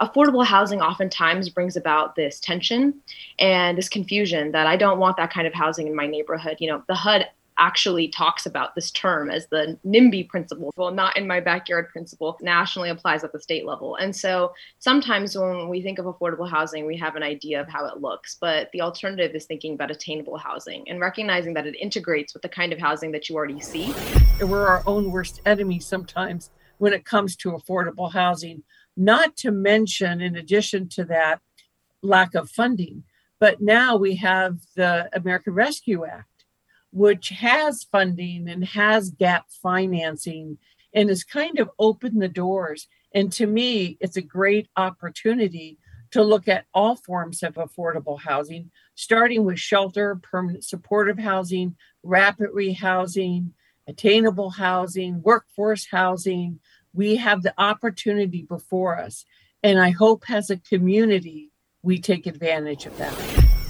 affordable housing oftentimes brings about this tension and this confusion that I don't want that kind of housing in my neighborhood. You know, the HUD actually talks about this term as the NIMBY principle. Well, not in my backyard principle, nationally applies at the state level. And so sometimes when we think of affordable housing, we have an idea of how it looks, but the alternative is thinking about attainable housing and recognizing that it integrates with the kind of housing that you already see. We're our own worst enemy sometimes when it comes to affordable housing, not to mention, in addition to that, lack of funding. But now we have the American Rescue Act which has funding and has gap financing and has kind of opened the doors. And to me, it's a great opportunity to look at all forms of affordable housing, starting with shelter, permanent supportive housing, rapid rehousing, attainable housing, workforce housing. We have the opportunity before us. And I hope as a community, we take advantage of that.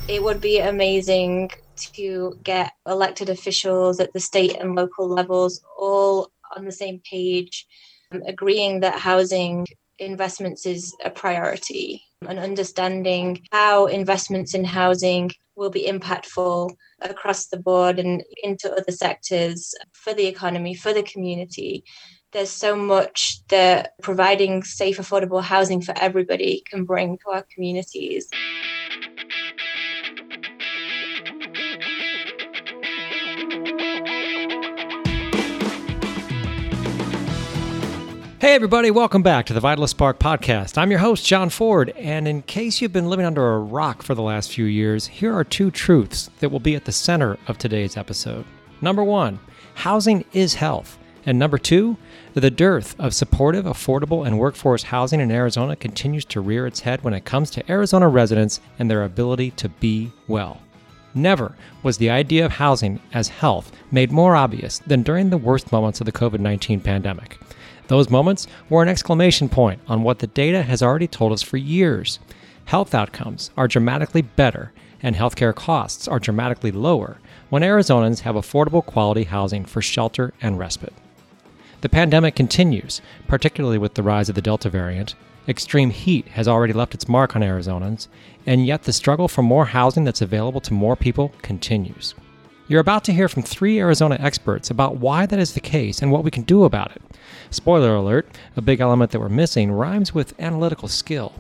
It would be amazing to get elected officials at the state and local levels all on the same page, um, agreeing that housing investments is a priority and understanding how investments in housing will be impactful across the board and into other sectors for the economy, for the community. There's so much that providing safe, affordable housing for everybody can bring to our communities. Hey, everybody, welcome back to the Vitalyst Spark podcast. I'm your host, John Ford, and in case you've been living under a rock for the last few years, here are two truths that will be at the center of today's episode. Number one, housing is health. And number two, the dearth of supportive, affordable, and workforce housing in Arizona continues to rear its head when it comes to Arizona residents and their ability to be well. Never was the idea of housing as health made more obvious than during the worst moments of the COVID 19 pandemic. Those moments were an exclamation point on what the data has already told us for years. Health outcomes are dramatically better and healthcare costs are dramatically lower when Arizonans have affordable quality housing for shelter and respite. The pandemic continues, particularly with the rise of the Delta variant. Extreme heat has already left its mark on Arizonans, and yet the struggle for more housing that's available to more people continues. You're about to hear from three Arizona experts about why that is the case and what we can do about it. Spoiler alert, a big element that we're missing rhymes with analytical skill.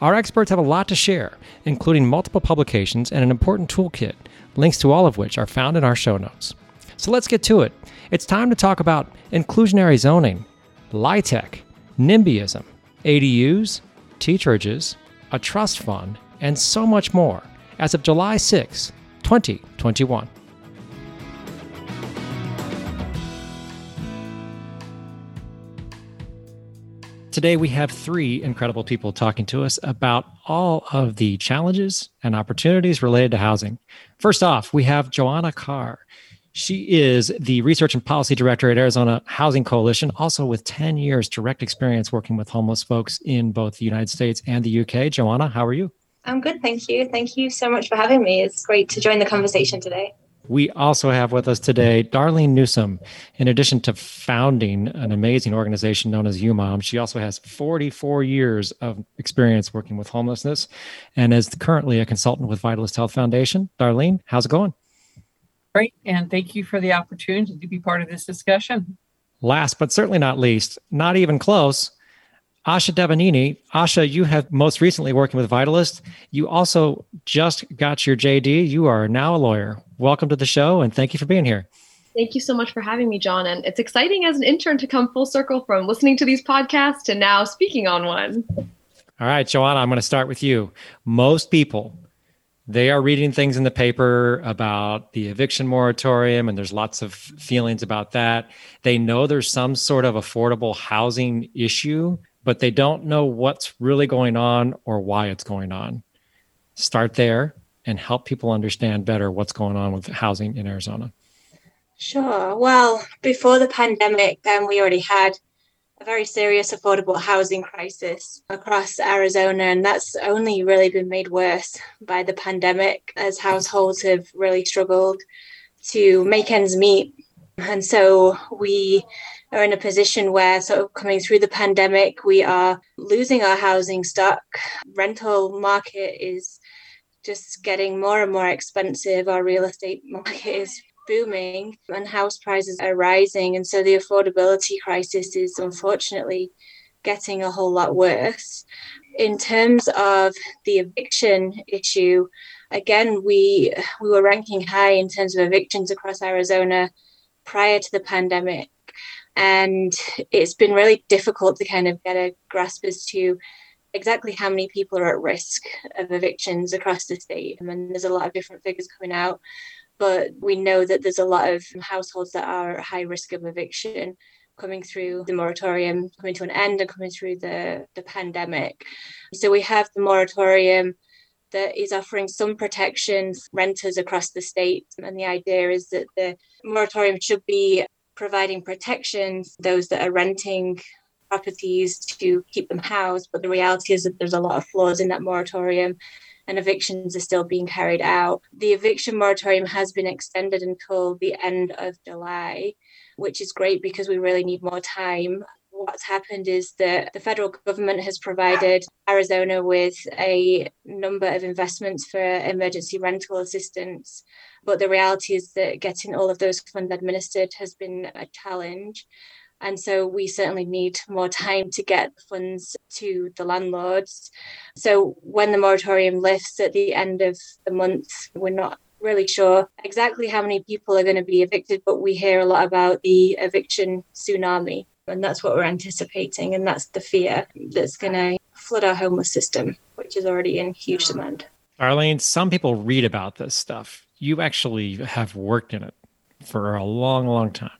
Our experts have a lot to share, including multiple publications and an important toolkit, links to all of which are found in our show notes. So let's get to it. It's time to talk about inclusionary zoning, LIHTC, NIMBYism, ADUs, teacherages, a trust fund, and so much more as of July 6, 2021. Today, we have three incredible people talking to us about all of the challenges and opportunities related to housing. First off, we have Joanna Carr. She is the Research and Policy Director at Arizona Housing Coalition, also with 10 years direct experience working with homeless folks in both the United States and the UK. Joanna, how are you? I'm good, thank you. Thank you so much for having me. It's great to join the conversation today. We also have with us today Darlene Newsom. In addition to founding an amazing organization known as UMOM, she also has 44 years of experience working with homelessness and is currently a consultant with Vitalyst Health Foundation. Darlene, how's it going? Great. And thank you for the opportunity to be part of this discussion. Last but certainly not least, not even close, Asha Devanini. Asha, you have most recently working with Vitalyst. You also just got your JD. You are now a lawyer. Welcome to the show and thank you for being here. Thank you so much for having me, John. And it's exciting as an intern to come full circle from listening to these podcasts to now speaking on one. All right, Joanna, I'm going to start with you. Most people, they are reading things in the paper about the eviction moratorium, and there's lots of feelings about that. They know there's some sort of affordable housing issue, but they don't know what's really going on or why it's going on. Start there and help people understand better what's going on with housing in Arizona. Sure. Well, before the pandemic, then we already had a very serious affordable housing crisis across Arizona, and that's only really been made worse by the pandemic as households have really struggled to make ends meet And so we are in a position where, sort of coming through the pandemic, we are losing our housing stock. Rental market is just getting more and more expensive. Our real estate market is booming and house prices are rising. And so the affordability crisis is unfortunately getting a whole lot worse. In terms of the eviction issue, again, we we were ranking high in terms of evictions across Arizona prior to the pandemic. And it's been really difficult to kind of get a grasp as to exactly how many people are at risk of evictions across the state. Mean, there's a lot of different figures coming out, but we know that there's a lot of households that are at high risk of eviction coming through the moratorium coming to an end and coming through the, the pandemic. So we have the moratorium that is offering some protection for renters across the state. And the idea is that the moratorium should be providing protection for those that are renting properties to keep them housed. But the reality is that there's a lot of flaws in that moratorium and evictions are still being carried out. The eviction moratorium has been extended until the end of July, which is great because we really need more time what's happened is that the federal government has provided Arizona with a number of investments for emergency rental assistance. But the reality is that getting all of those funds administered has been a challenge. And so we certainly need more time to get funds to the landlords. So when the moratorium lifts at the end of the month, we're not really sure exactly how many people are going to be evicted, but we hear a lot about the eviction tsunami. And that's what we're anticipating. And that's the fear that's going to flood our homeless system, which is already in huge demand. Darlene, some people read about this stuff. You actually have worked in it for a long, long time.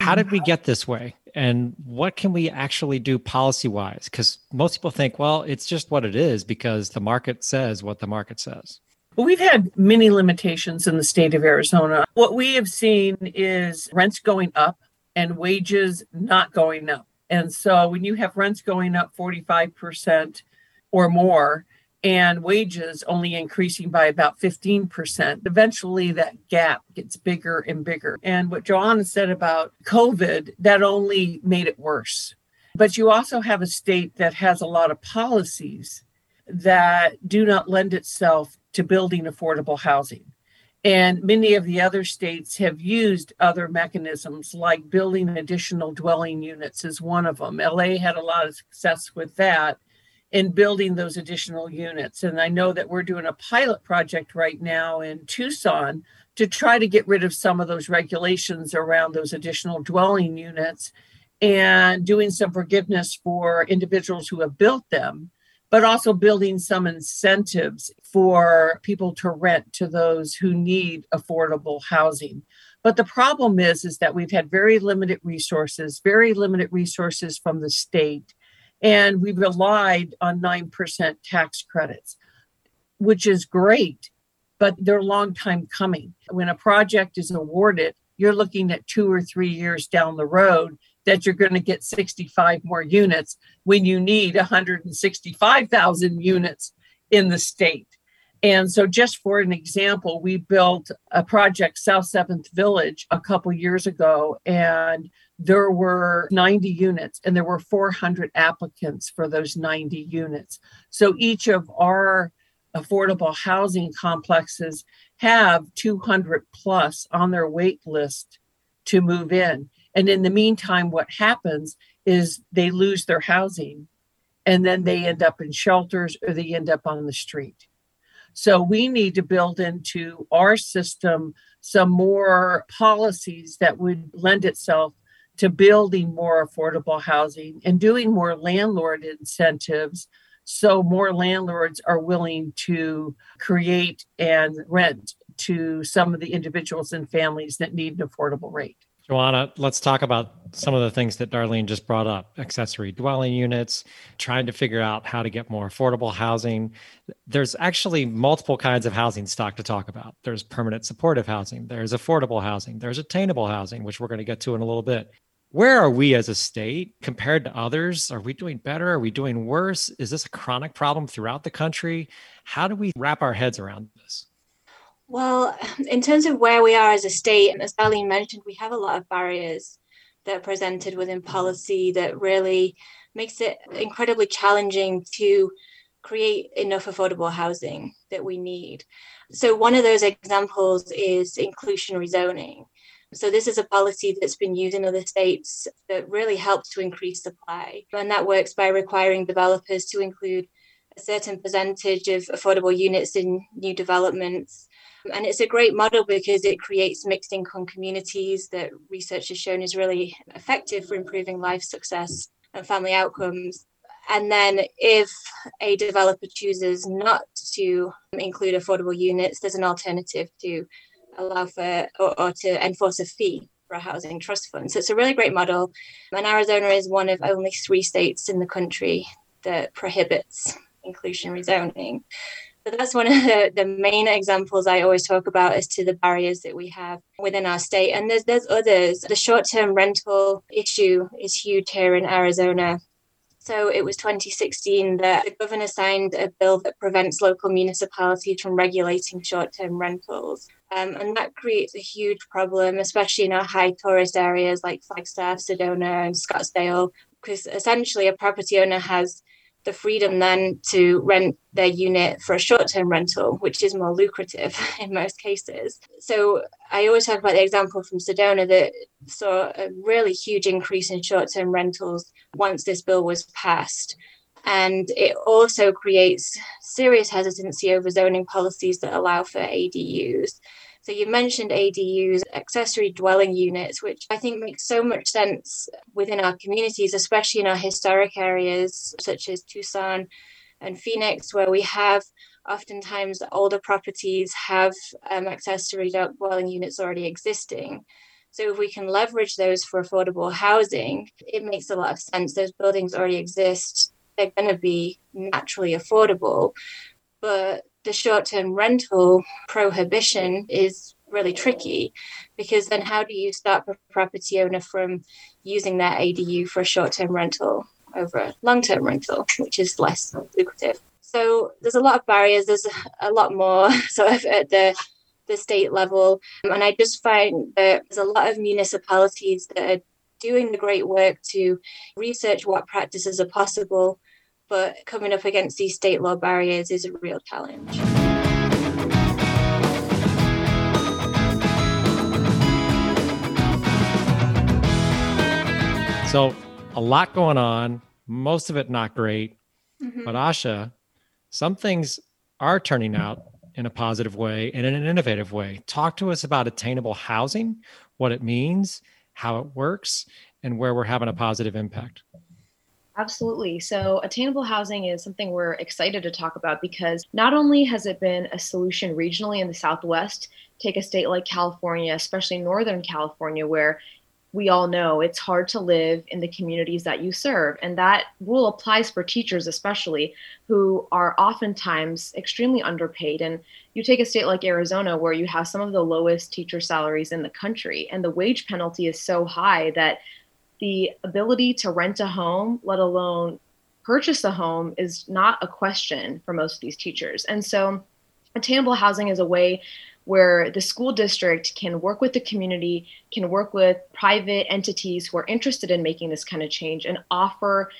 How did we get this way? And what can we actually do policy wise? Because most people think, well, it's just what it is because the market says what the market says. Well, we've had many limitations in the state of Arizona. What we have seen is rents going up and wages not going up. And so when you have rents going up 45% or more and wages only increasing by about 15%, eventually that gap gets bigger and bigger. And what Joanna said about COVID, that only made it worse. But you also have a state that has a lot of policies that do not lend itself to building affordable housing. And many of the other states have used other mechanisms like building additional dwelling units is one of them. LA had a lot of success with that in building those additional units. And I know that we're doing a pilot project right now in Tucson to try to get rid of some of those regulations around those additional dwelling units and doing some forgiveness for individuals who have built them but also building some incentives for people to rent to those who need affordable housing. But the problem is, is that we've had very limited resources, very limited resources from the state, and we've relied on 9% tax credits, which is great, but they're a long time coming. When a project is awarded, you're looking at two or three years down the road that you're going to get 65 more units when you need 165,000 units in the state. And so, just for an example, we built a project, South 7th Village, a couple years ago, and there were 90 units and there were 400 applicants for those 90 units. So, each of our affordable housing complexes have 200 plus on their wait list to move in. And in the meantime, what happens is they lose their housing and then they end up in shelters or they end up on the street. So we need to build into our system some more policies that would lend itself to building more affordable housing and doing more landlord incentives so more landlords are willing to create and rent to some of the individuals and families that need an affordable rate. Joanna, let's talk about some of the things that Darlene just brought up accessory dwelling units, trying to figure out how to get more affordable housing. There's actually multiple kinds of housing stock to talk about. There's permanent supportive housing, there's affordable housing, there's attainable housing, which we're going to get to in a little bit. Where are we as a state compared to others? Are we doing better? Are we doing worse? Is this a chronic problem throughout the country? How do we wrap our heads around this? Well, in terms of where we are as a state, and as Darlene mentioned, we have a lot of barriers that are presented within mm-hmm. policy that really makes it incredibly challenging to create enough affordable housing that we need. So, one of those examples is inclusionary zoning. So, this is a policy that's been used in other states that really helps to increase supply. And that works by requiring developers to include a certain percentage of affordable units in new developments. And it's a great model because it creates mixed income communities that research has shown is really effective for improving life success and family outcomes. And then, if a developer chooses not to include affordable units, there's an alternative to allow for or, or to enforce a fee for a housing trust fund. So it's a really great model. And Arizona is one of only three states in the country that prohibits inclusionary zoning. So that's one of the, the main examples I always talk about as to the barriers that we have within our state. And there's there's others. The short-term rental issue is huge here in Arizona. So it was 2016 that the governor signed a bill that prevents local municipalities from regulating short term rentals. Um, and that creates a huge problem, especially in our high tourist areas like Flagstaff, Sedona, and Scottsdale, because essentially a property owner has the freedom then to rent their unit for a short term rental, which is more lucrative in most cases. So I always talk about the example from Sedona that saw a really huge increase in short term rentals once this bill was passed. And it also creates serious hesitancy over zoning policies that allow for ADUs. So you mentioned ADUs, accessory dwelling units, which I think makes so much sense within our communities, especially in our historic areas such as Tucson and Phoenix, where we have oftentimes older properties have um, accessory dwelling units already existing. So if we can leverage those for affordable housing, it makes a lot of sense. Those buildings already exist. They're going to be naturally affordable. But the short term rental prohibition is really tricky because then how do you stop a property owner from using their ADU for a short term rental over a long term rental, which is less lucrative? So there's a lot of barriers. There's a lot more sort of at the the state level, and I just find that there's a lot of municipalities that are doing the great work to research what practices are possible but coming up against these state law barriers is a real challenge. So, a lot going on, most of it not great. Mm-hmm. But, Asha, some things are turning out in a positive way and in an innovative way. Talk to us about attainable housing, what it means, how it works, and where we're having a positive impact. Absolutely. So, attainable housing is something we're excited to talk about because not only has it been a solution regionally in the Southwest, take a state like California, especially Northern California, where we all know it's hard to live in the communities that you serve. And that rule applies for teachers, especially who are oftentimes extremely underpaid. And you take a state like Arizona, where you have some of the lowest teacher salaries in the country, and the wage penalty is so high that the ability to rent a home, let alone purchase a home, is not a question for most of these teachers. And so, attainable housing is a way where the school district can work with the community, can work with private entities who are interested in making this kind of change and offer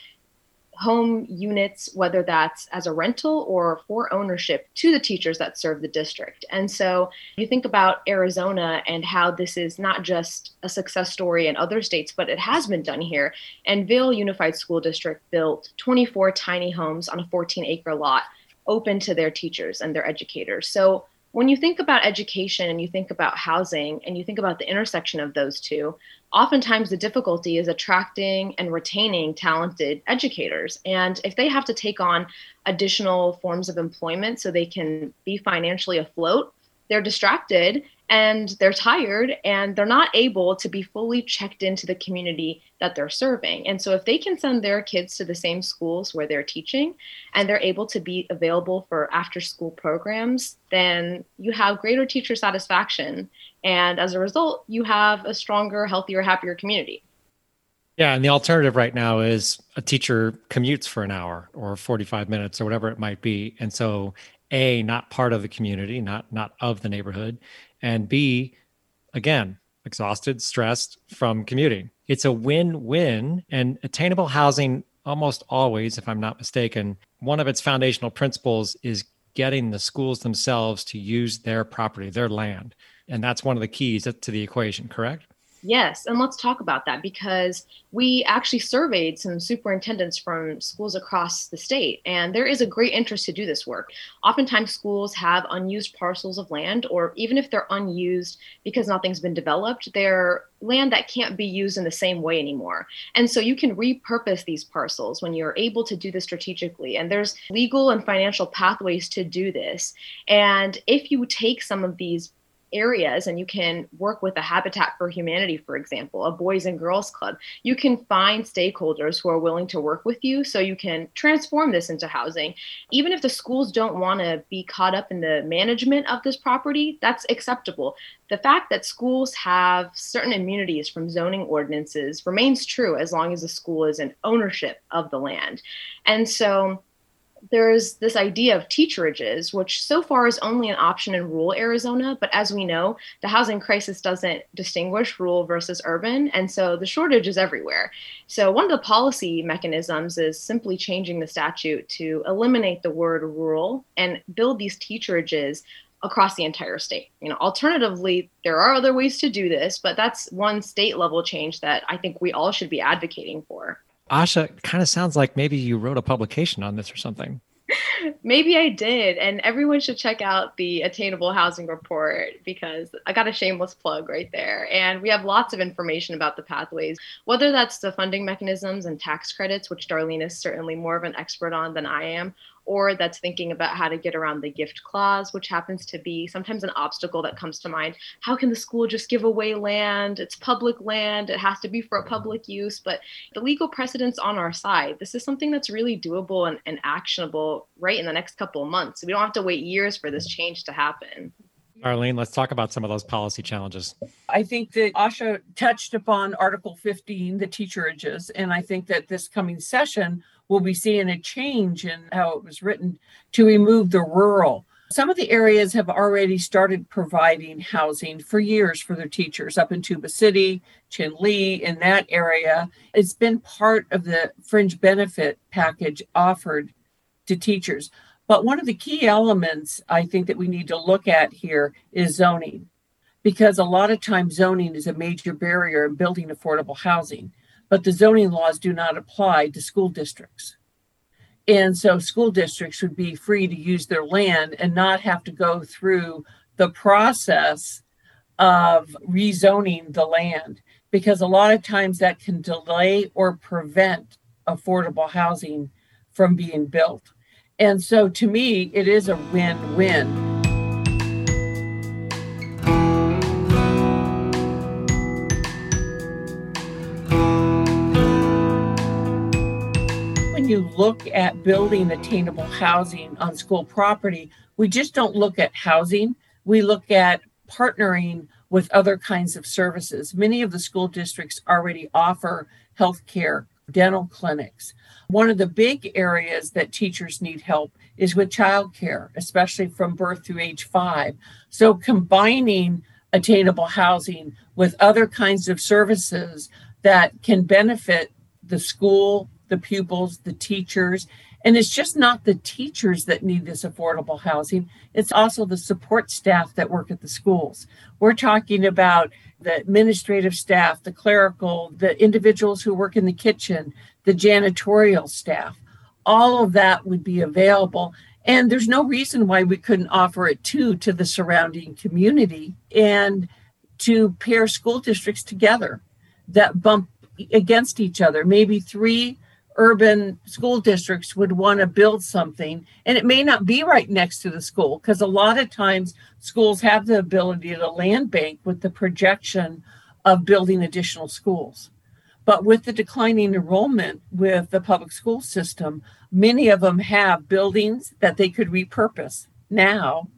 home units, whether that's as a rental or for ownership, to the teachers that serve the district. And so you think about Arizona and how this is not just a success story in other states, but it has been done here. And Ville Unified School District built 24 tiny homes on a 14 acre lot open to their teachers and their educators. So when you think about education and you think about housing and you think about the intersection of those two, oftentimes the difficulty is attracting and retaining talented educators. And if they have to take on additional forms of employment so they can be financially afloat, they're distracted and they're tired and they're not able to be fully checked into the community that they're serving. And so, if they can send their kids to the same schools where they're teaching and they're able to be available for after school programs, then you have greater teacher satisfaction and as a result, you have a stronger, healthier, happier community. Yeah, and the alternative right now is a teacher commutes for an hour or 45 minutes or whatever it might be. And so A, not part of the community, not not of the neighborhood, and B, again, exhausted, stressed from commuting. It's a win-win and attainable housing almost always, if I'm not mistaken, one of its foundational principles is getting the schools themselves to use their property, their land. And that's one of the keys to the equation, correct? Yes, and let's talk about that because we actually surveyed some superintendents from schools across the state, and there is a great interest to do this work. Oftentimes, schools have unused parcels of land, or even if they're unused because nothing's been developed, they're land that can't be used in the same way anymore. And so you can repurpose these parcels when you're able to do this strategically. And there's legal and financial pathways to do this. And if you take some of these areas and you can work with a Habitat for Humanity, for example, a Boys and Girls Club. You can find stakeholders who are willing to work with you so you can transform this into housing. Even if the schools don't want to be caught up in the management of this property, that's acceptable. The fact that schools have certain immunities from zoning ordinances remains true as long as the school is in ownership of the land. And so there's this idea of teacherages, which so far is only an option in rural Arizona. But as we know, the housing crisis doesn't distinguish rural versus urban. And so the shortage is everywhere. So one of the policy mechanisms is simply changing the statute to eliminate the word rural and build these teacherages across the entire state. You know, alternatively, there are other ways to do this, but that's one state level change that I think we all should be advocating for. Asha, kind of sounds like maybe you wrote a publication on this or something. Maybe I did. And everyone should check out the Attainable Housing Report because I got a shameless plug right there. And we have lots of information about the pathways, whether that's the funding mechanisms and tax credits, which Darlene is certainly more of an expert on than I am, or that's thinking about how to get around the gift clause, which happens to be sometimes an obstacle that comes to mind. How can the school just give away land? It's public land, it has to be for a public use, but the legal precedent's on our side. This is something that's really doable and, and actionable right in the next couple of months. We don't have to wait years for this change to happen. Darlene, let's talk about some of those policy challenges. I think that Asha touched upon Article 15, the teacherages, and I think that this coming session we'll be seeing a change in how it was written to remove the rural. Some of the areas have already started providing housing for years for their teachers up in Tuba City, Chin Chinle, in that area. It's been part of the fringe benefit package offered to teachers. But one of the key elements I think that we need to look at here is zoning, because a lot of times zoning is a major barrier in building affordable housing but the zoning laws do not apply to school districts. And so school districts would be free to use their land and not have to go through the process of rezoning the land because a lot of times that can delay or prevent affordable housing from being built. And so to me, it is a win win. Look at building attainable housing on school property, we just don't look at housing. We look at partnering with other kinds of services. Many of the school districts already offer healthcare, dental clinics. One of the big areas that teachers need help is with childcare, especially from birth through age five. So combining attainable housing with other kinds of services that can benefit the school the pupils, the teachers. And it's just not the teachers that need this affordable housing, it's also the support staff that work at the schools. We're talking about the administrative staff, the clerical, the individuals who work in the kitchen, the janitorial staff. All of that would be available. And there's no reason why we couldn't offer it too to the surrounding community and to pair school districts together that bump against each other. Maybe three urban school districts would want to build something and it may not be right next to the school because a lot of times schools have the ability to land bank with the projection of building additional schools. But with the declining enrollment with the public school system many of them have buildings that they could repurpose now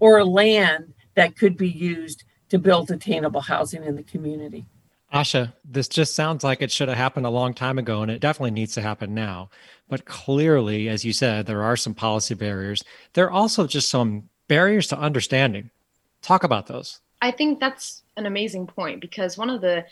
or land that could be used to build attainable housing in the community Asha, this just sounds like it should have happened a long time ago, and it definitely needs to happen now. But clearly, as you said, there are some policy barriers. There are also just some barriers to understanding. Talk about those. I think that's an amazing point because one of the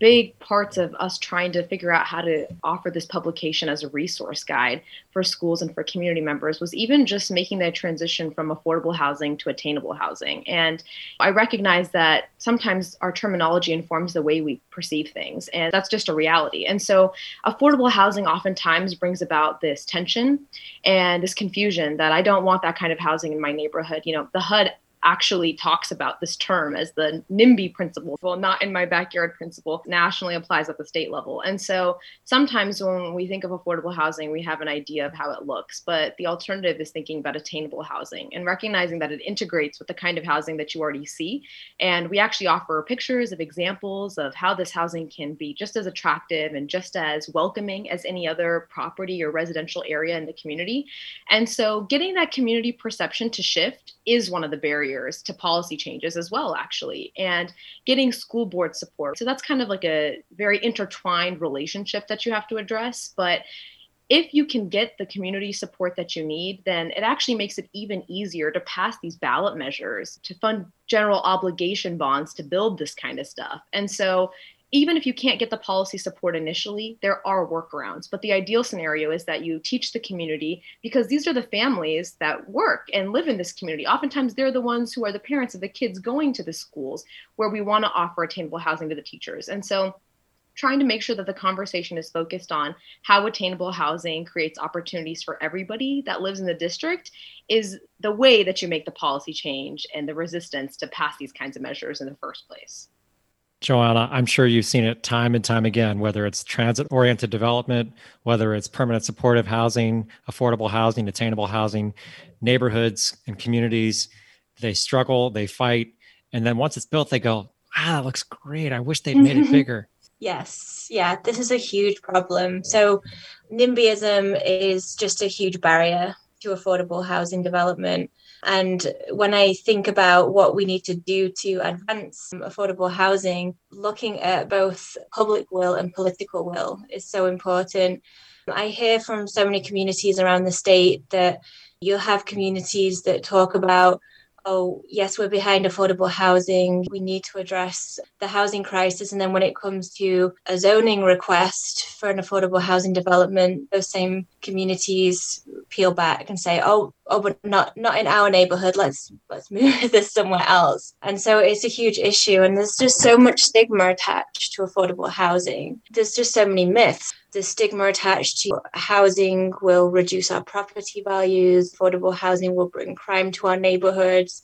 big parts of us trying to figure out how to offer this publication as a resource guide for schools and for community members was even just making that transition from affordable housing to attainable housing. And I recognize that sometimes our terminology informs the way we perceive things, and that's just a reality. And so, affordable housing oftentimes brings about this tension and this confusion that I don't want that kind of housing in my neighborhood. You know, the HUD actually talks about this term as the NIMBY principle. Well, not in my backyard principle, nationally applies at the state level. And so sometimes when we think of affordable housing, we have an idea of how it looks, but the alternative is thinking about attainable housing and recognizing that it integrates with the kind of housing that you already see. And we actually offer pictures of examples of how this housing can be just as attractive and just as welcoming as any other property or residential area in the community. And so getting that community perception to shift is one of the barriers barriers to policy changes as well, actually, and getting school board support. So that's kind of like a very intertwined relationship that you have to address. But if you can get the community support that you need, then it actually makes it even easier to pass these ballot measures to fund general obligation bonds to build this kind of stuff. And so even if you can't get the policy support initially, there are workarounds. But the ideal scenario is that you teach the community because these are the families that work and live in this community. Oftentimes, they're the ones who are the parents of the kids going to the schools where we want to offer attainable housing to the teachers. And so, trying to make sure that the conversation is focused on how attainable housing creates opportunities for everybody that lives in the district is the way that you make the policy change and the resistance to pass these kinds of measures in the first place. Joanna, I'm sure you've seen it time and time again, whether it's transit oriented development, whether it's permanent supportive housing, affordable housing, attainable housing, neighborhoods and communities, they struggle, they fight. And then once it's built, they go, ah, that looks great. I wish they'd made it bigger. Yes, yeah, this is a huge problem. So, NIMBYism is just a huge barrier to affordable housing development. And when I think about what we need to do to advance affordable housing, looking at both public will and political will is so important. I hear from so many communities around the state that you'll have communities that talk about oh, yes, we're behind affordable housing. We need to address the housing crisis. And then when it comes to a zoning request for an affordable housing development, those same communities peel back and say, oh, oh, but not not in our neighborhood. Let's let's move this somewhere else. And so it's a huge issue. And there's just so much stigma attached to affordable housing. There's just so many myths the stigma attached to housing will reduce our property values, affordable housing will bring crime to our neighborhoods.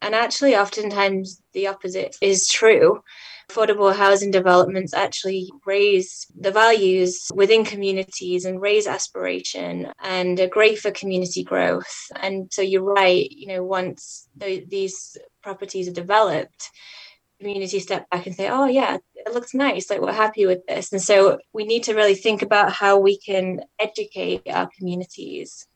And actually, oftentimes, the opposite is true. Affordable housing developments actually raise the values within communities and raise aspiration and are great for community growth. And so, you're right, you know, once the, these properties are developed, community step back and say, oh, yeah, it looks nice. Like, we're happy with this. And so we need to really think about how we can educate our communities.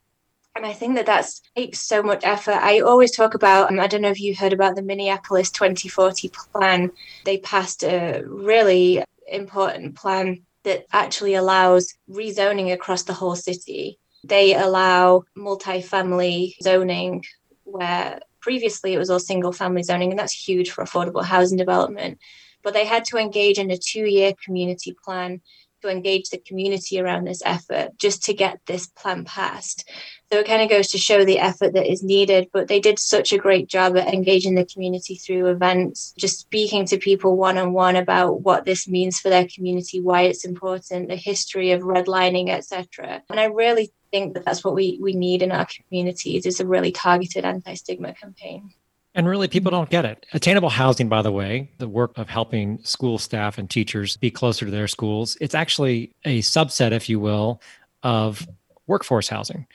And I think that that takes so much effort. I always talk about, um, I don't know if you heard about the Minneapolis 2040 plan. They passed a really important plan that actually allows rezoning across the whole city. They allow multifamily zoning where previously it was all single family zoning, and that's huge for affordable housing development. But they had to engage in a two year community plan to engage the community around this effort just to get this plan passed. So it kind of goes to show the effort that is needed, but they did such a great job at engaging the community through events, just speaking to people one on one about what this means for their community, why it's important, the history of redlining, etc. And I really think that that's what we, we need in our communities is a really targeted anti-stigma campaign. And really, people don't get it. Attainable housing, by the way, the work of helping school staff and teachers be closer to their schools, it's actually a subset, if you will, of workforce housing.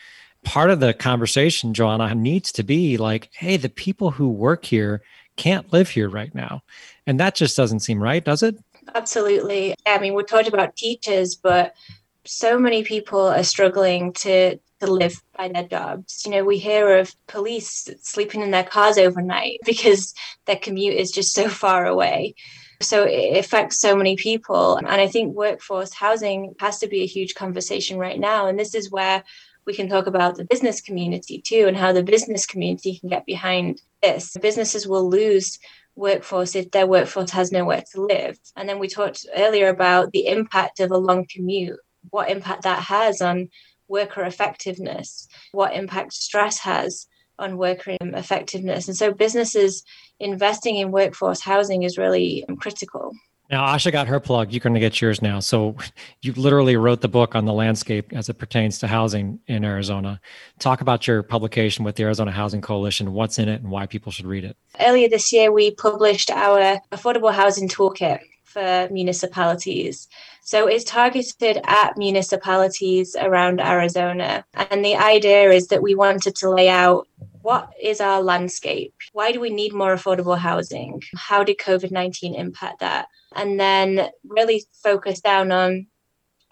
Part of the conversation, Joanna, needs to be like, hey, the people who work here can't live here right now. And that just doesn't seem right, does it? Absolutely. I mean, we talked about teachers, but so many people are struggling to to live by their jobs. You know, we hear of police sleeping in their cars overnight because their commute is just so far away. So it affects so many people. And I think workforce housing has to be a huge conversation right now. And this is where we can talk about the business community too and how the business community can get behind this. Businesses will lose workforce if their workforce has nowhere to live. And then we talked earlier about the impact of a long commute, what impact that has on worker effectiveness, what impact stress has on worker effectiveness. And so businesses investing in workforce housing is really um, critical. Now, Asha got her plug. You're going to get yours now. So, you literally wrote the book on the landscape as it pertains to housing in Arizona. Talk about your publication with the Arizona Housing Coalition, what's in it, and why people should read it. Earlier this year, we published our Affordable Housing Toolkit for municipalities. So, it's targeted at municipalities around Arizona. And the idea is that we wanted to lay out what is our landscape? Why do we need more affordable housing? How did COVID 19 impact that? And then really focus down on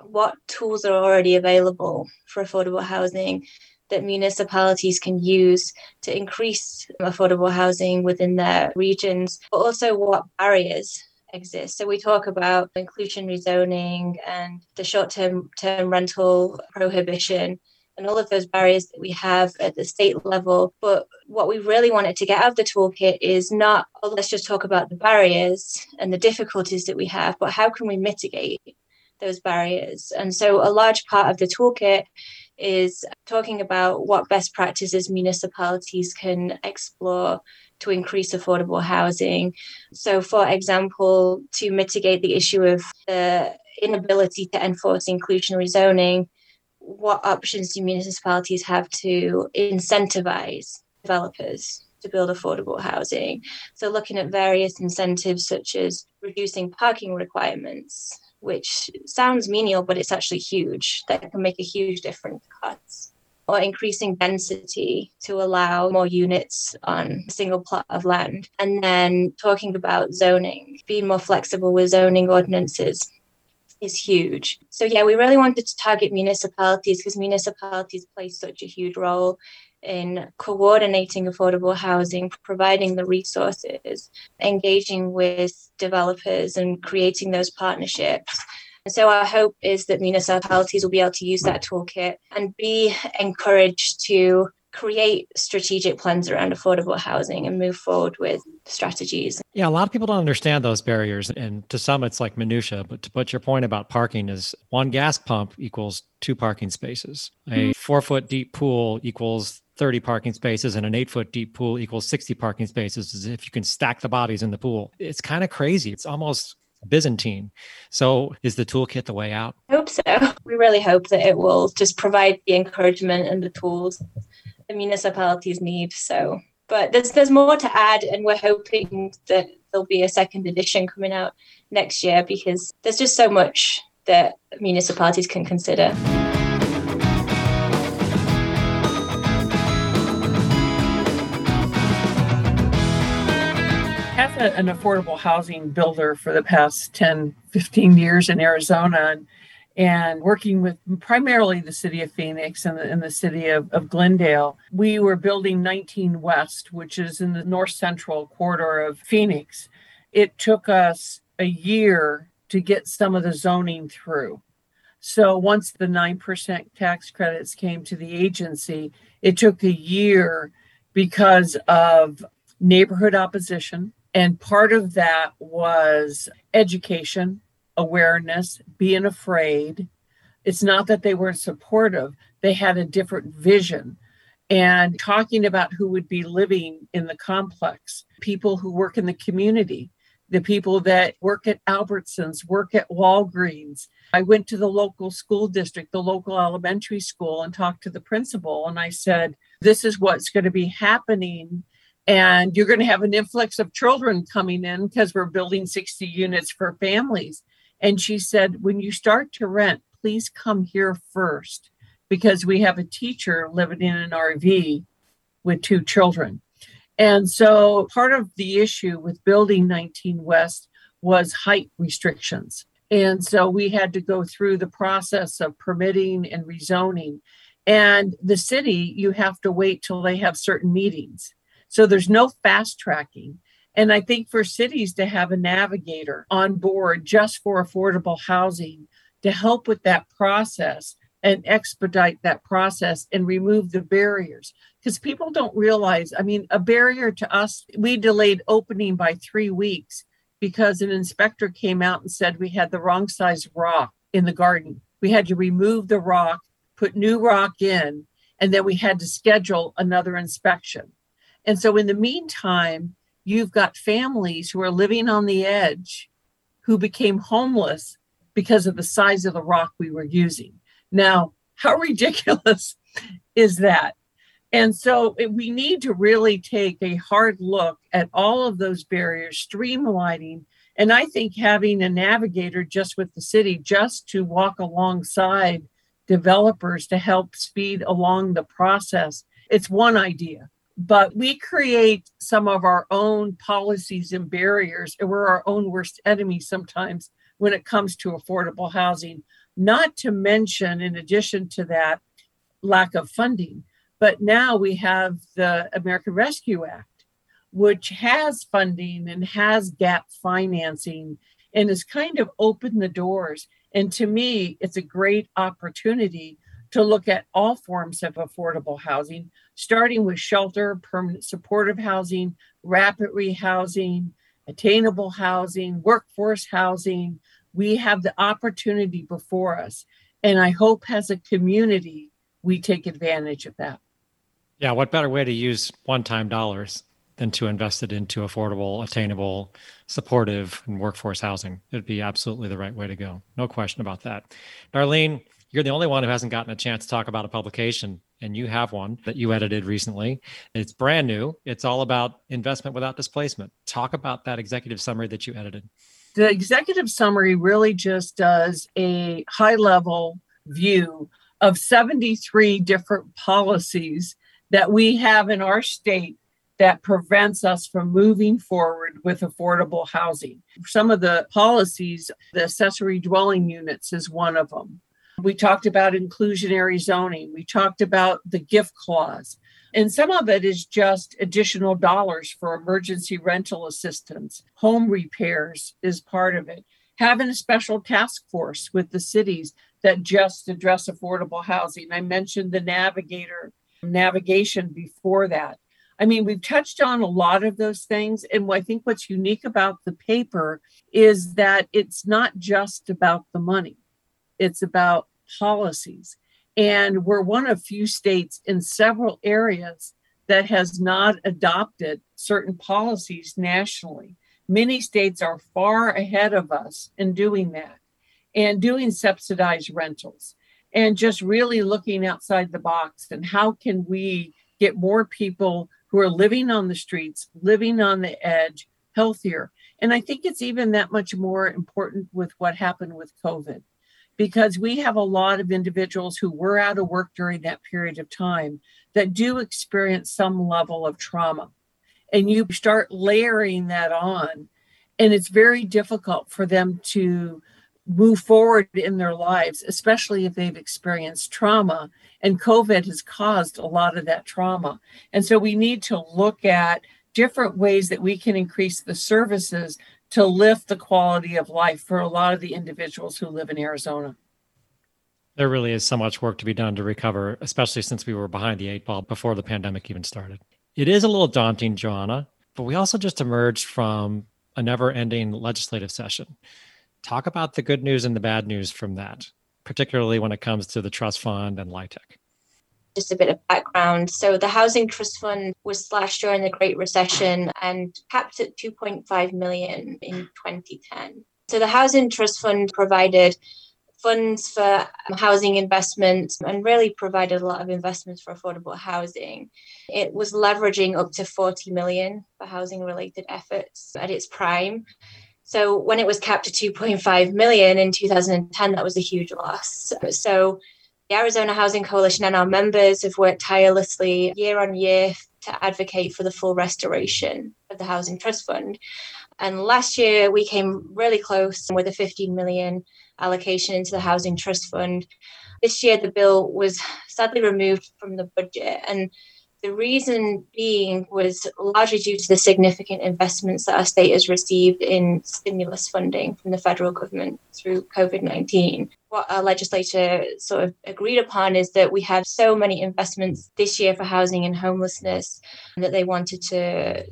what tools are already available for affordable housing that municipalities can use to increase affordable housing within their regions, but also what barriers exist. So we talk about inclusionary zoning and the short-term term rental prohibition and all of those barriers that we have at the state level. But what we really wanted to get out of the toolkit is not, oh, let's just talk about the barriers and the difficulties that we have, but how can we mitigate those barriers? And so a large part of the toolkit is talking about what best practices municipalities can explore to increase affordable housing. So, for example, to mitigate the issue of the inability to enforce inclusionary zoning, what options do municipalities have to incentivize developers to build affordable housing? So, looking at various incentives such as reducing parking requirements, which sounds menial, but it's actually huge, that can make a huge difference. Or increasing density to allow more units on a single plot of land. And then talking about zoning, being more flexible with zoning ordinances is huge. So yeah, we really wanted to target municipalities because municipalities play such a huge role in coordinating affordable housing, providing the resources, engaging with developers and creating those partnerships. And so our hope is that municipalities will be able to use that toolkit and be encouraged to create strategic plans around affordable housing and move forward with strategies. Yeah, a lot of people don't understand those barriers. And to some, it's like minutia. But to put your point about parking is one gas pump equals two parking spaces. A mm-hmm. four foot deep pool equals 30 parking spaces and an eight foot deep pool equals 60 parking spaces as if you can stack the bodies in the pool. It's kind of crazy. It's almost Byzantine. So is the toolkit the way out? I hope so. We really hope that it will just provide the encouragement and the tools the municipalities need. So, but there's there's more to add, and we're hoping that there'll be a second edition coming out next year because there's just so much that municipalities can consider. An affordable housing builder for the past 10, 15 years in Arizona, and working with primarily the city of Phoenix and the, and the city of, of, Glendale. We were building 19 West, which is in the north central corridor of Phoenix. It took us a year to get some of the zoning through. So once the 9% tax credits came to the agency, it took a year because of neighborhood opposition. And part of that was education awareness, being afraid. It's not that they weren't supportive, they had a different vision. And talking about who would be living in the complex, people who work in the community, the people that work at Albertsons, work at Walgreens. I went to the local school district, the local elementary school, and talked to the principal. And I said, This is what's going to be happening. And you're going to have an influx of children coming in because we're building 60 units for families. And she said, when you start to rent, please come here first because we have a teacher living in an RV with two children. And so part of the issue with building 19 West was height restrictions. And so we had to go through the process of permitting and rezoning. And the city, you have to wait till they have certain meetings. So there's no fast tracking. And I think for cities to have a navigator on board just for affordable housing to help with that process and expedite that process and remove the barriers. Because people don't realize, I mean, a barrier to us, we delayed opening by three weeks because an inspector came out and said we had the wrong size rock in the garden. We had to remove the rock, put new rock in, and then we had to schedule another inspection. And so, in the meantime, you've got families who are living on the edge who became homeless because of the size of the rock we were using. Now, how ridiculous is that? And so we need to really take a hard look at all of those barriers, streamlining. And I think having a navigator just with the city, just to walk alongside developers to help speed along the process, it's one idea but we create some of our own policies and barriers and we're our own worst enemy sometimes when it comes to affordable housing. Not to mention in addition to that lack of funding. But now we have the american rescue act which has funding and has gap financing and has kind of opened the doors. And to me it's a great opportunity to look at all forms of affordable housing, starting with shelter, permanent supportive housing, rapid rehousing, attainable housing, workforce housing. We have the opportunity before us. And I hope as a community, we take advantage of that. Yeah, what better way to use one time dollars than to invest it into affordable, attainable, supportive, and workforce housing? It'd be absolutely the right way to go. No question about that. Darlene, you're the only one who hasn't gotten a chance to talk about a publication and you have one that you edited recently. It's brand new. It's all about investment without displacement. Talk about that executive summary that you edited. The executive summary really just does a high level view of 73 different policies that we have in our state that prevents us from moving forward with affordable housing. Some of the policies, the accessory dwelling units is one of them. We talked about inclusionary zoning. We talked about the gift clause. And some of it is just additional dollars for emergency rental assistance. Home repairs is part of it. Having a special task force with the cities that just address affordable housing. I mentioned the navigator navigation before that. I mean, we've touched on a lot of those things. And I think what's unique about the paper is that it's not just about the money it's about policies. And we're one of few states in several areas that has not adopted certain policies nationally. Many states are far ahead of us in doing that and doing subsidized rentals and just really looking outside the box and how can we get more people who are living on the streets, living on the edge, healthier. And I think it's even that much more important with what happened with COVID because we have a lot of individuals who were out of work during that period of time that do experience some level of trauma. And you start layering that on, and it's very difficult for them to move forward in their lives, especially if they've experienced trauma. And COVID has caused a lot of that trauma. And so we need to look at different ways that we can increase the services to lift the quality of life for a lot of the individuals who live in Arizona. There really is so much work to be done to recover, especially since we were behind the eight ball before the pandemic even started. It is a little daunting, Joanna, but we also just emerged from a never ending legislative session. Talk about the good news and the bad news from that, particularly when it comes to the trust fund and LIHTC just a bit of background. So the Housing Trust Fund was slashed during the Great Recession and capped at 2.5 million in 2010. So the Housing Trust Fund provided funds for um, housing investments and really provided a lot of investments for affordable housing. It was leveraging up to 40 million for housing related efforts at its prime. So when it was capped at 2.5 million in 2010, that was a huge loss. So the Arizona Housing Coalition and our members have worked tirelessly year on year to advocate for the full restoration of the Housing Trust Fund. And last year we came really close with a 15 million allocation into the Housing Trust Fund. This year the bill was sadly removed from the budget and The reason being was largely due to the significant investments that our state has received in stimulus funding from the federal government through COVID 19. What our legislature sort of agreed upon is that we have so many investments this year for housing and homelessness that they wanted to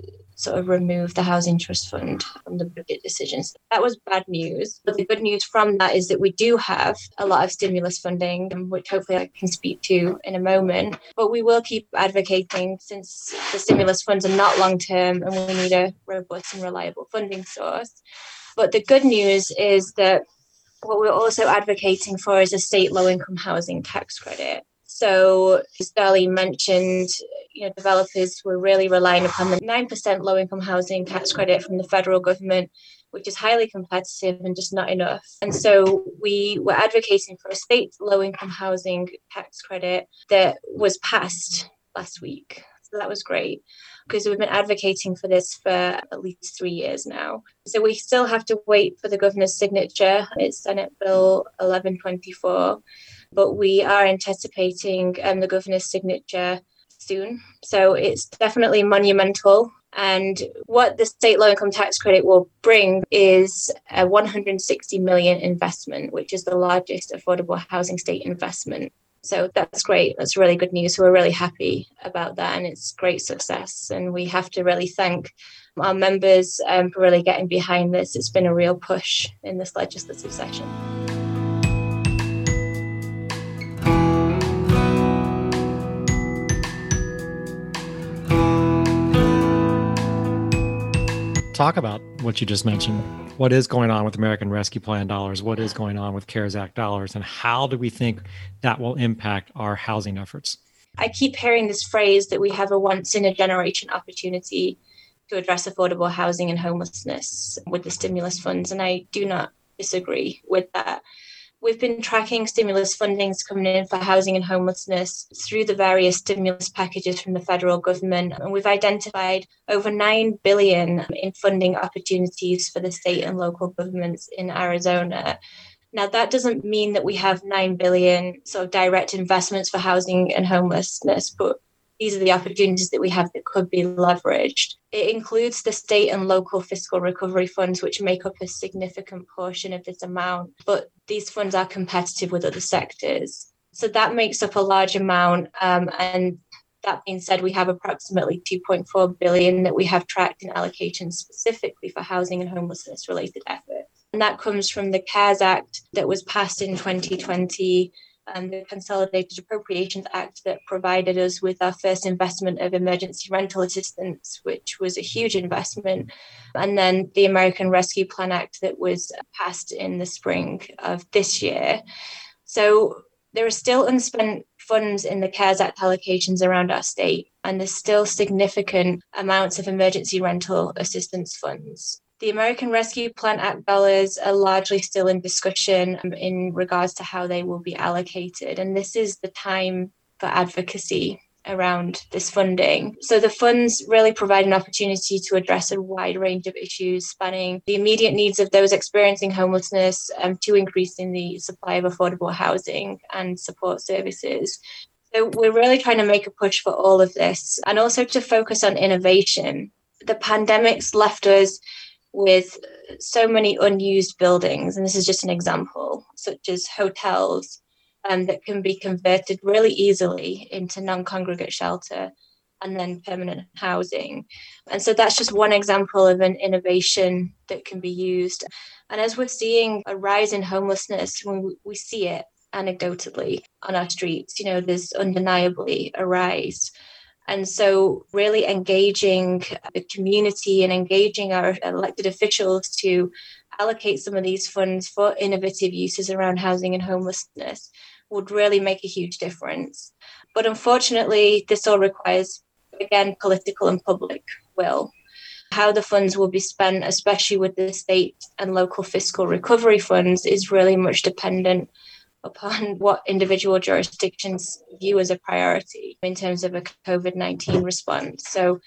sort of remove the Housing Trust Fund from the budget decisions. That was bad news. But the good news from that is that we do have a lot of stimulus funding, um, which hopefully I can speak to in a moment. But we will keep advocating since the stimulus funds are not long term and we need a robust and reliable funding source. But the good news is that what we're also advocating for is a state low income housing tax credit. So, as Darlene mentioned, you know, developers were really relying upon the 9% low income housing tax credit from the federal government, which is highly competitive and just not enough. And so we were advocating for a state low income housing tax credit that was passed last week. So that was great because we've been advocating for this for at least three years now. So we still have to wait for the governor's signature. It's Senate Bill 1124, but we are anticipating um, the governor's signature soon. So it's definitely monumental. And what the state low income tax credit will bring is a 160 million investment, which is the largest affordable housing state investment. So that's great. That's really good news. we're really happy about that. And it's great success. And we have to really thank our members um, for really getting behind this. It's been a real push in this legislative session. Talk about what you just mentioned. What is going on with American Rescue Plan dollars? What is going on with CARES Act dollars? And how do we think that will impact our housing efforts? I keep hearing this phrase that we have a once in a generation opportunity to address affordable housing and homelessness with the stimulus funds. And I do not disagree with that. We've been tracking stimulus fundings coming in for housing and homelessness through the various stimulus packages from the federal government. And we've identified over 9 billion in funding opportunities for the state and local governments in Arizona. Now, that doesn't mean that we have 9 billion sort of direct investments for housing and homelessness, but these are the opportunities that we have that could be leveraged. It includes the state and local fiscal recovery funds, which make up a significant portion of this amount, but these funds are competitive with other sectors. So that makes up a large amount. Um, and that being said, we have approximately 2.4 billion that we have tracked in allocations specifically for housing and homelessness related efforts. And that comes from the CARES Act that was passed in 2020 and the Consolidated Appropriations Act that provided us with our first investment of emergency rental assistance, which was a huge investment, and then the American Rescue Plan Act that was passed in the spring of this year. So there are still unspent funds in the CARES Act allocations around our state, and there's still significant amounts of emergency rental assistance funds. The American Rescue Plan Act dollars are largely still in discussion in regards to how they will be allocated. And this is the time for advocacy around this funding. So the funds really provide an opportunity to address a wide range of issues spanning the immediate needs of those experiencing homelessness um, to increasing the supply of affordable housing and support services. So we're really trying to make a push for all of this and also to focus on innovation. The pandemic's left us with so many unused buildings, and this is just an example, such as hotels um, that can be converted really easily into non congregate shelter and then permanent housing. And so that's just one example of an innovation that can be used. And as we're seeing a rise in homelessness, when we see it anecdotally on our streets, you know, there's undeniably a rise. And so, really engaging the community and engaging our elected officials to allocate some of these funds for innovative uses around housing and homelessness would really make a huge difference. But unfortunately, this all requires, again, political and public will. How the funds will be spent, especially with the state and local fiscal recovery funds, is really much dependent upon what individual jurisdictions view as a priority in terms of a COVID 19 response. So,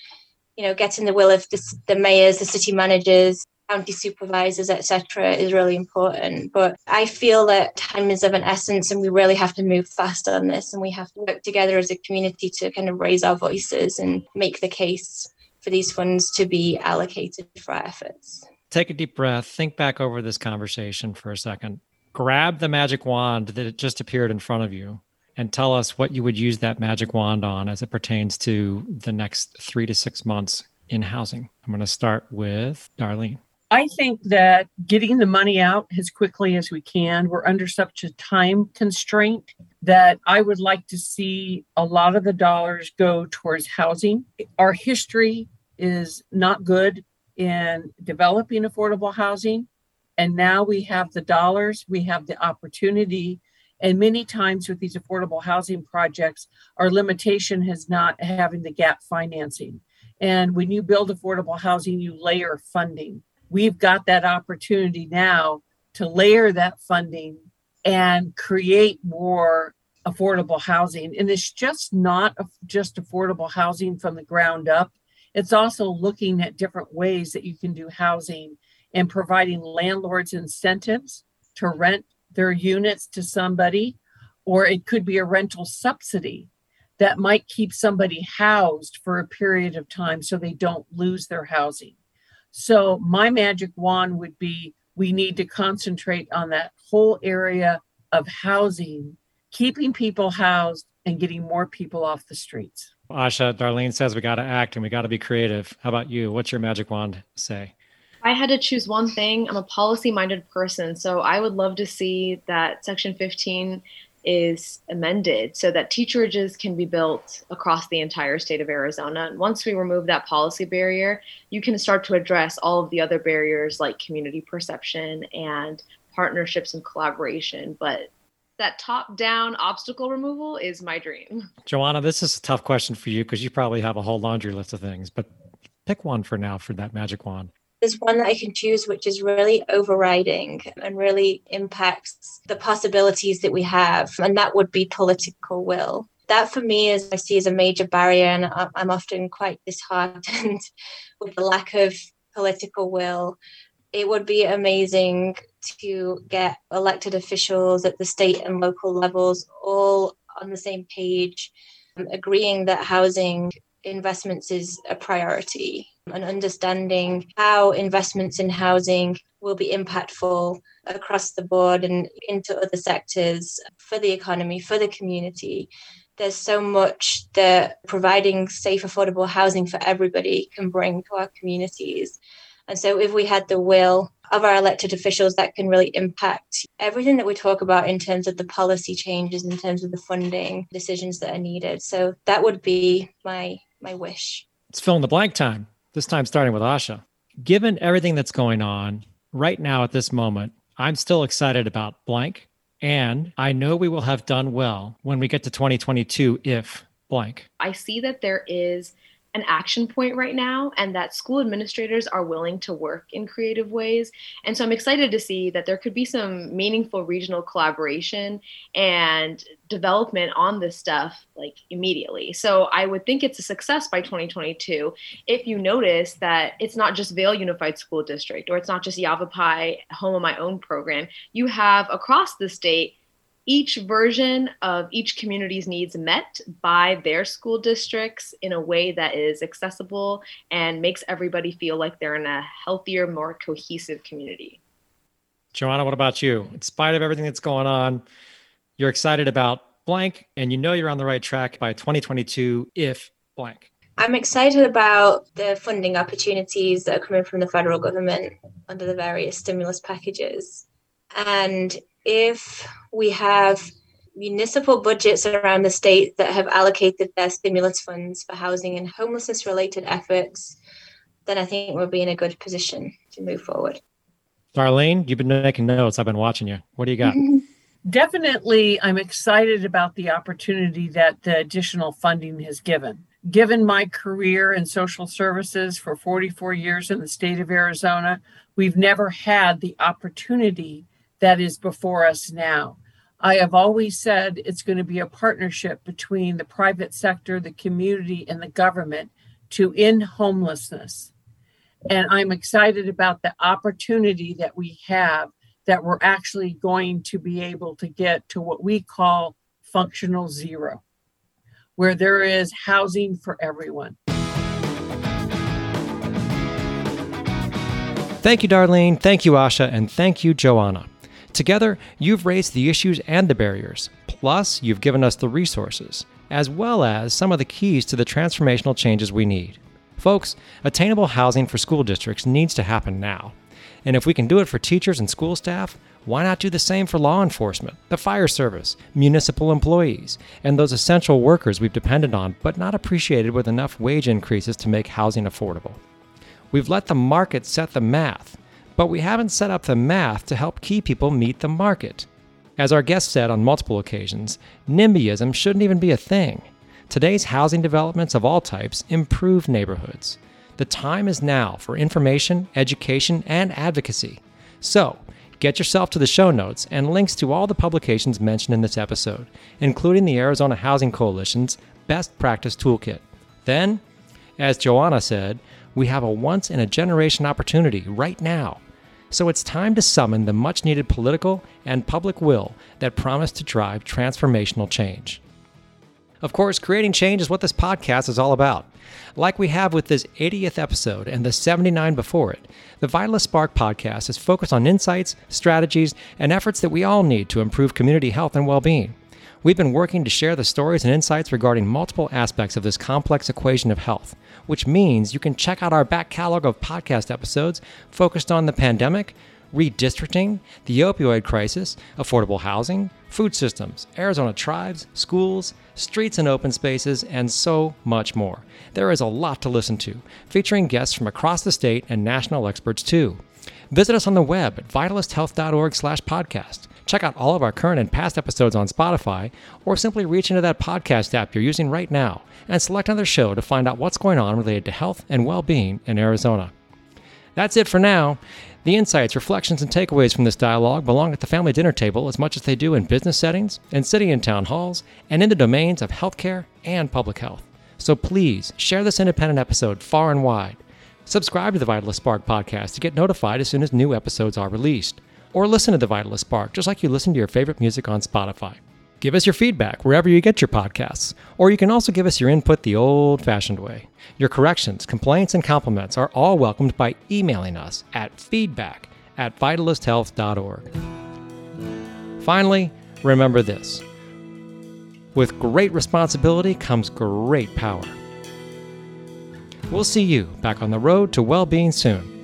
you know, getting the will of the, the mayors, the city managers, county supervisors, etc., is really important. But I feel that time is of an essence, and we really have to move fast on this, and we have to work together as a community to kind of raise our voices and make the case for these funds to be allocated for our efforts. Take a deep breath. Think back over this conversation for a second. Grab the magic wand that just appeared in front of you and tell us what you would use that magic wand on as it pertains to the next three to six months in housing. I'm going to start with Darlene. I think that getting the money out as quickly as we can, we're under such a time constraint that I would like to see a lot of the dollars go towards housing. Our history is not good in developing affordable housing. And now we have the dollars, we have the opportunity. And many times with these affordable housing projects, our limitation has not having the gap financing. And when you build affordable housing, you layer funding. We've got that opportunity now to layer that funding and create more affordable housing. And it's just not just affordable housing from the ground up. It's also looking at different ways that you can do housing and providing landlords incentives to rent their units to somebody, or it could be a rental subsidy that might keep somebody housed for a period of time so they don't lose their housing. So, my magic wand would be we need to concentrate on that whole area of housing, keeping people housed and getting more people off the streets. Asha, Darlene says we got to act and we got to be creative. How about you? What's your magic wand say? I had to choose one thing. I'm a policy minded person. So I would love to see that Section 15 is amended so that teacherages can be built across the entire state of Arizona. And once we remove that policy barrier, you can start to address all of the other barriers like community perception and partnerships and collaboration. But that top down obstacle removal is my dream. Joanna, this is a tough question for you because you probably have a whole laundry list of things, but pick one for now for that magic wand there's one that I can choose which is really overriding and really impacts the possibilities that we have, and that would be political will. That for me is I see as a major barrier, and I'm often quite disheartened with the lack of political will. It would be amazing to get elected officials at the state and local levels all on the same page, um, agreeing that housing investments is a priority and understanding how investments in housing will be impactful across the board and into other sectors for the economy, for the community. There's so much that providing safe, affordable housing for everybody can bring to our communities. And so, if we had the will of our elected officials, that can really impact everything that we talk about in terms of the policy changes, in terms of the funding decisions that are needed. So, that would be my my wish. It's fill in the blank time. This time starting with Asha. Given everything that's going on right now at this moment, I'm still excited about blank. And I know we will have done well when we get to 2022 if blank. I see that there is an action point right now and that school administrators are willing to work in creative ways. And so I'm excited to see that there could be some meaningful regional collaboration and development on this stuff like immediately. So I would think it's a success by 2022 if you notice that it's not just Vail Unified School District or it's not just Yavapai Home of My Own program. You have across the state each version of each community's needs met by their school districts in a way that is accessible and makes everybody feel like they're in a healthier, more cohesive community. Joanna, what about you? In spite of everything that's going on, you're excited about blank and you know you're on the right track by 2022 if blank. I'm excited about the funding opportunities that are coming from the federal government under the various stimulus packages. And if we have municipal budgets around the state that have allocated their stimulus funds for housing and homelessness related efforts, then I think we'll be in a good position to move forward. Darlene, you've been making notes. I've been watching you. What do you got? Definitely, I'm excited about the opportunity that the additional funding has given. Given my career in social services for 44 years in the state of Arizona, we've never had the opportunity that is before us now. I have always said it's going to be a partnership between the private sector, the community, and the government to end homelessness. And I'm excited about the opportunity that we have that we're actually going to be able to get to what we call functional zero, where there is housing for everyone. Thank you, Darlene. Thank you, Asha. And thank you, Joanna. Together, you've raised the issues and the barriers. Plus, you've given us the resources, as well as some of the keys to the transformational changes we need. Folks, attainable housing for school districts needs to happen now. And if we can do it for teachers and school staff, why not do the same for law enforcement, the fire service, municipal employees, and those essential workers we've depended on but not appreciated with enough wage increases to make housing affordable? We've let the market set the math, but we haven't set up the math to help key people meet the market. As our guest said on multiple occasions, NIMBYism shouldn't even be a thing. Today's housing developments of all types improve neighborhoods. The time is now for information, education, and advocacy. So, get yourself to the show notes and links to all the publications mentioned in this episode, including the Arizona Housing Coalition's Best Practice Toolkit. Then, as Joanna said, we have a once in a generation opportunity right now. So it's time to summon the much needed political and public will that promise to drive transformational change. Of course, creating change is what this podcast is all about. Like we have with this 80th episode and the 79 before it, the Vitalyst Spark podcast is focused on insights, strategies, and efforts that we all need to improve community health and well being. We've been working to share the stories and insights regarding multiple aspects of this complex equation of health, which means you can check out our back catalog of podcast episodes focused on the pandemic, redistricting, the opioid crisis, affordable housing, food systems, Arizona tribes, schools, streets and open spaces, and so much more. There is a lot to listen to, featuring guests from across the state and national experts too. Visit us on the web at vitalysthealth.org/podcast. Check out all of our current and past episodes on Spotify, or simply reach into that podcast app you're using right now and select another show to find out what's going on related to health and well-being in Arizona. That's it for now. The insights, reflections, and takeaways from this dialogue belong at the family dinner table as much as they do in business settings, in city and town halls, and in the domains of healthcare and public health. So please share this independent episode far and wide. Subscribe to the Vitalyst Spark podcast to get notified as soon as new episodes are released. Or listen to the Vitalyst Spark just like you listen to your favorite music on Spotify. Give us your feedback wherever you get your podcasts, or you can also give us your input the old fashioned way. Your corrections, complaints, and compliments are all welcomed by emailing us at feedback at vitalysthealth.org. Finally, remember this with great responsibility comes great power. We'll see you back on the road to well being soon.